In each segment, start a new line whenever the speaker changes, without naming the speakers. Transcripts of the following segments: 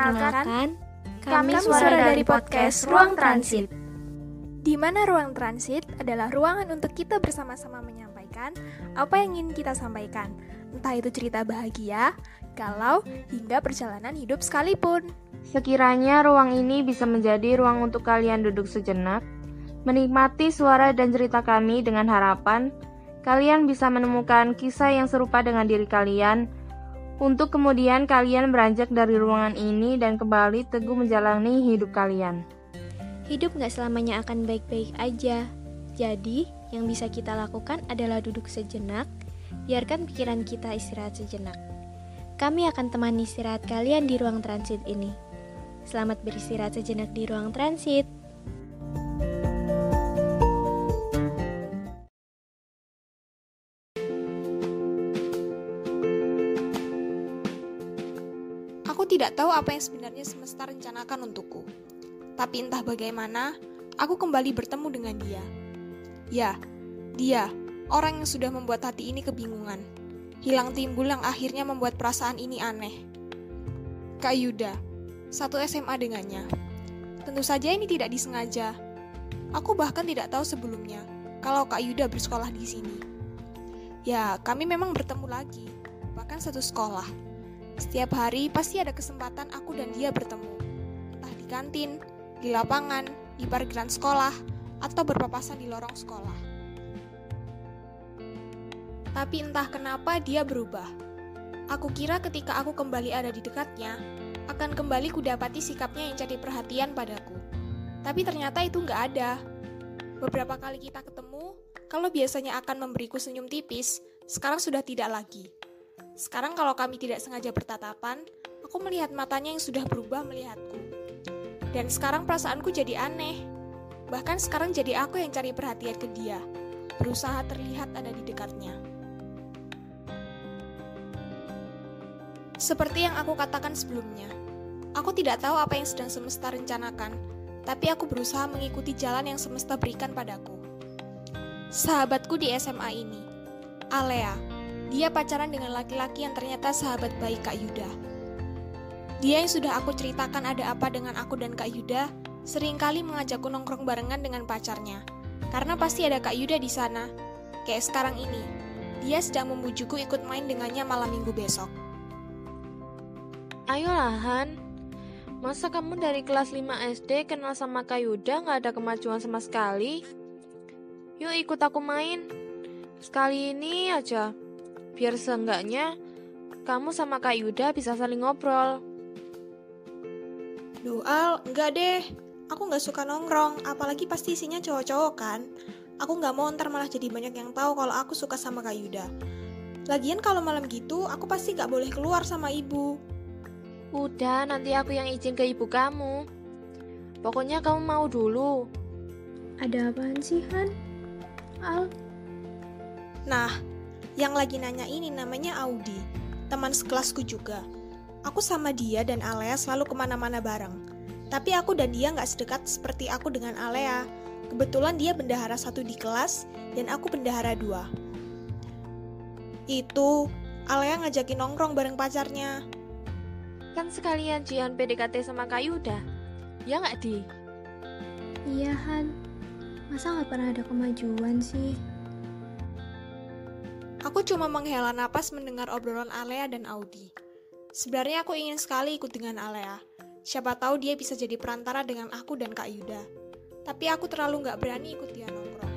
Perkenalkan,
Kami suara dari podcast Ruang Transit.
di mana ruang transit adalah ruangan untuk kita bersama-sama menyampaikan apa yang ingin kita sampaikan, entah itu cerita bahagia, galau, hingga perjalanan hidup sekalipun.
Sekiranya ruang ini bisa menjadi ruang untuk kalian duduk sejenak, menikmati suara dan cerita kami dengan harapan kalian bisa menemukan kisah yang serupa dengan diri kalian, untuk kemudian kalian beranjak dari ruangan ini dan kembali teguh menjalani hidup kalian.
Hidup gak selamanya akan baik-baik aja. Jadi, yang bisa kita lakukan adalah duduk sejenak, biarkan pikiran kita istirahat sejenak. Kami akan temani istirahat kalian di ruang transit ini. Selamat beristirahat sejenak di ruang transit.
Tidak tahu apa yang sebenarnya semesta rencanakan untukku. Tapi entah bagaimana, aku kembali bertemu dengan dia. Ya, dia, orang yang sudah membuat hati ini kebingungan. Hilang timbul yang akhirnya membuat perasaan ini aneh. Kak Yuda, satu SMA dengannya. Tentu saja ini tidak disengaja. Aku bahkan tidak tahu sebelumnya kalau Kak Yuda bersekolah di sini. Ya, kami memang bertemu lagi, bahkan satu sekolah. Setiap hari pasti ada kesempatan aku dan dia bertemu. Entah di kantin, di lapangan, di parkiran sekolah, atau berpapasan di lorong sekolah. Tapi entah kenapa dia berubah. Aku kira ketika aku kembali ada di dekatnya, akan kembali kudapati sikapnya yang jadi perhatian padaku. Tapi ternyata itu nggak ada. Beberapa kali kita ketemu, kalau biasanya akan memberiku senyum tipis, sekarang sudah tidak lagi. Sekarang kalau kami tidak sengaja bertatapan, aku melihat matanya yang sudah berubah melihatku. Dan sekarang perasaanku jadi aneh. Bahkan sekarang jadi aku yang cari perhatian ke dia, berusaha terlihat ada di dekatnya. Seperti yang aku katakan sebelumnya, aku tidak tahu apa yang sedang semesta rencanakan, tapi aku berusaha mengikuti jalan yang semesta berikan padaku. Sahabatku di SMA ini, Alea, dia pacaran dengan laki-laki yang ternyata sahabat baik Kak Yuda. Dia yang sudah aku ceritakan ada apa dengan aku dan Kak Yuda, sering kali mengajakku nongkrong barengan dengan pacarnya. Karena pasti ada Kak Yuda di sana. Kayak sekarang ini, dia sedang membujukku ikut main dengannya malam minggu besok.
Ayolah Han, masa kamu dari kelas 5 SD kenal sama Kak Yuda nggak ada kemajuan sama sekali? Yuk ikut aku main. Sekali ini aja, biar seenggaknya kamu sama Kak Yuda bisa saling ngobrol.
Duh Al, enggak deh. Aku nggak suka nongkrong, apalagi pasti isinya cowok-cowok kan. Aku nggak mau ntar malah jadi banyak yang tahu kalau aku suka sama Kak Yuda. Lagian kalau malam gitu, aku pasti nggak boleh keluar sama ibu.
Udah, nanti aku yang izin ke ibu kamu. Pokoknya kamu mau dulu.
Ada apaan sih, Han? Al,
Nah, yang lagi nanya ini namanya Audi, teman sekelasku juga. Aku sama dia dan Alea selalu ke mana-mana bareng. Tapi aku dan dia nggak sedekat seperti aku dengan Alea. Kebetulan dia bendahara satu di kelas, dan aku bendahara dua. Itu, Alea ngajakin nongkrong bareng pacarnya.
Kan sekalian Jian PDKT sama Kak Yuda. Ya nggak, Di?
iya Han. Masa nggak pernah ada kemajuan sih?
Aku cuma menghela napas mendengar obrolan Alea dan Audi. Sebenarnya aku ingin sekali ikut dengan Alea. Siapa tahu dia bisa jadi perantara dengan aku dan Kak Yuda. Tapi aku terlalu nggak berani ikut dia nongkrong.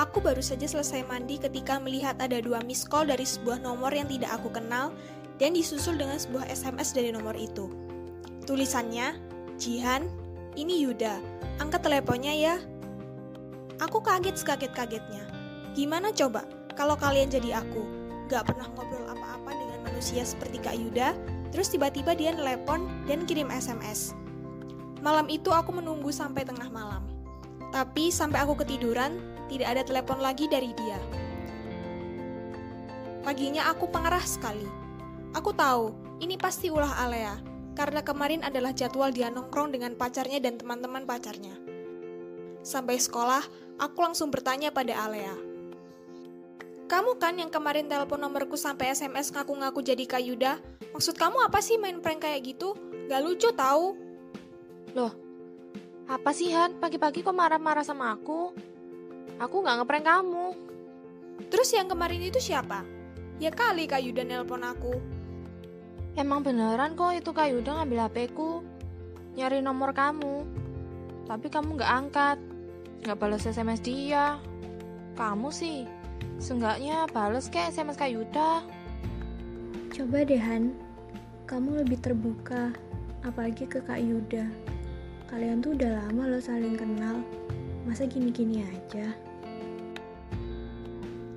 Aku baru saja selesai mandi ketika melihat ada dua miss call dari sebuah nomor yang tidak aku kenal dan disusul dengan sebuah SMS dari nomor itu. Tulisannya, Jihan, ini Yuda, angkat teleponnya ya. Aku kaget sekaget-kagetnya. Gimana coba kalau kalian jadi aku? Gak pernah ngobrol apa-apa dengan manusia seperti Kak Yuda, terus tiba-tiba dia telepon dan kirim SMS. Malam itu aku menunggu sampai tengah malam. Tapi sampai aku ketiduran, tidak ada telepon lagi dari dia. Paginya aku pengerah sekali. Aku tahu, ini pasti ulah Alea, karena kemarin adalah jadwal dia nongkrong dengan pacarnya dan teman-teman pacarnya. Sampai sekolah, aku langsung bertanya pada Alea. Kamu kan yang kemarin telepon nomorku sampai SMS ngaku-ngaku jadi Kak Yuda? Maksud kamu apa sih main prank kayak gitu? Gak lucu tahu.
Loh, apa sih Han? Pagi-pagi kok marah-marah sama aku? Aku nggak ngeprank kamu.
Terus yang kemarin itu siapa? Ya kali Kak Yuda nelpon aku.
Emang beneran kok itu Kak Yuda ngambil HP-ku. Nyari nomor kamu. Tapi kamu nggak angkat. Nggak balas SMS dia. Kamu sih, seenggaknya bales kayak SMS Kak Yuda.
Coba deh Han, kamu lebih terbuka, apalagi ke Kak Yuda. Kalian tuh udah lama loh saling kenal, masa gini-gini aja?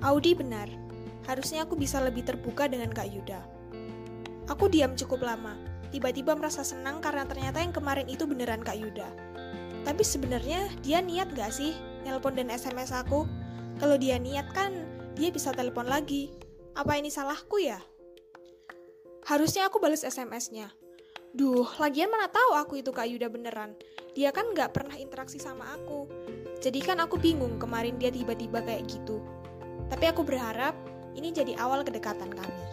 Audi benar. Harusnya aku bisa lebih terbuka dengan Kak Yuda. Aku diam cukup lama. Tiba-tiba merasa senang karena ternyata yang kemarin itu beneran Kak Yuda. Tapi sebenarnya dia niat gak sih nelpon dan SMS aku? Kalau dia niat kan, dia bisa telepon lagi. Apa ini salahku ya? Harusnya aku balas SMS-nya. Duh, lagian mana tahu aku itu Kak Yuda beneran. Dia kan nggak pernah interaksi sama aku. Jadi kan aku bingung kemarin dia tiba-tiba kayak gitu. Tapi aku berharap ini jadi awal kedekatan kami.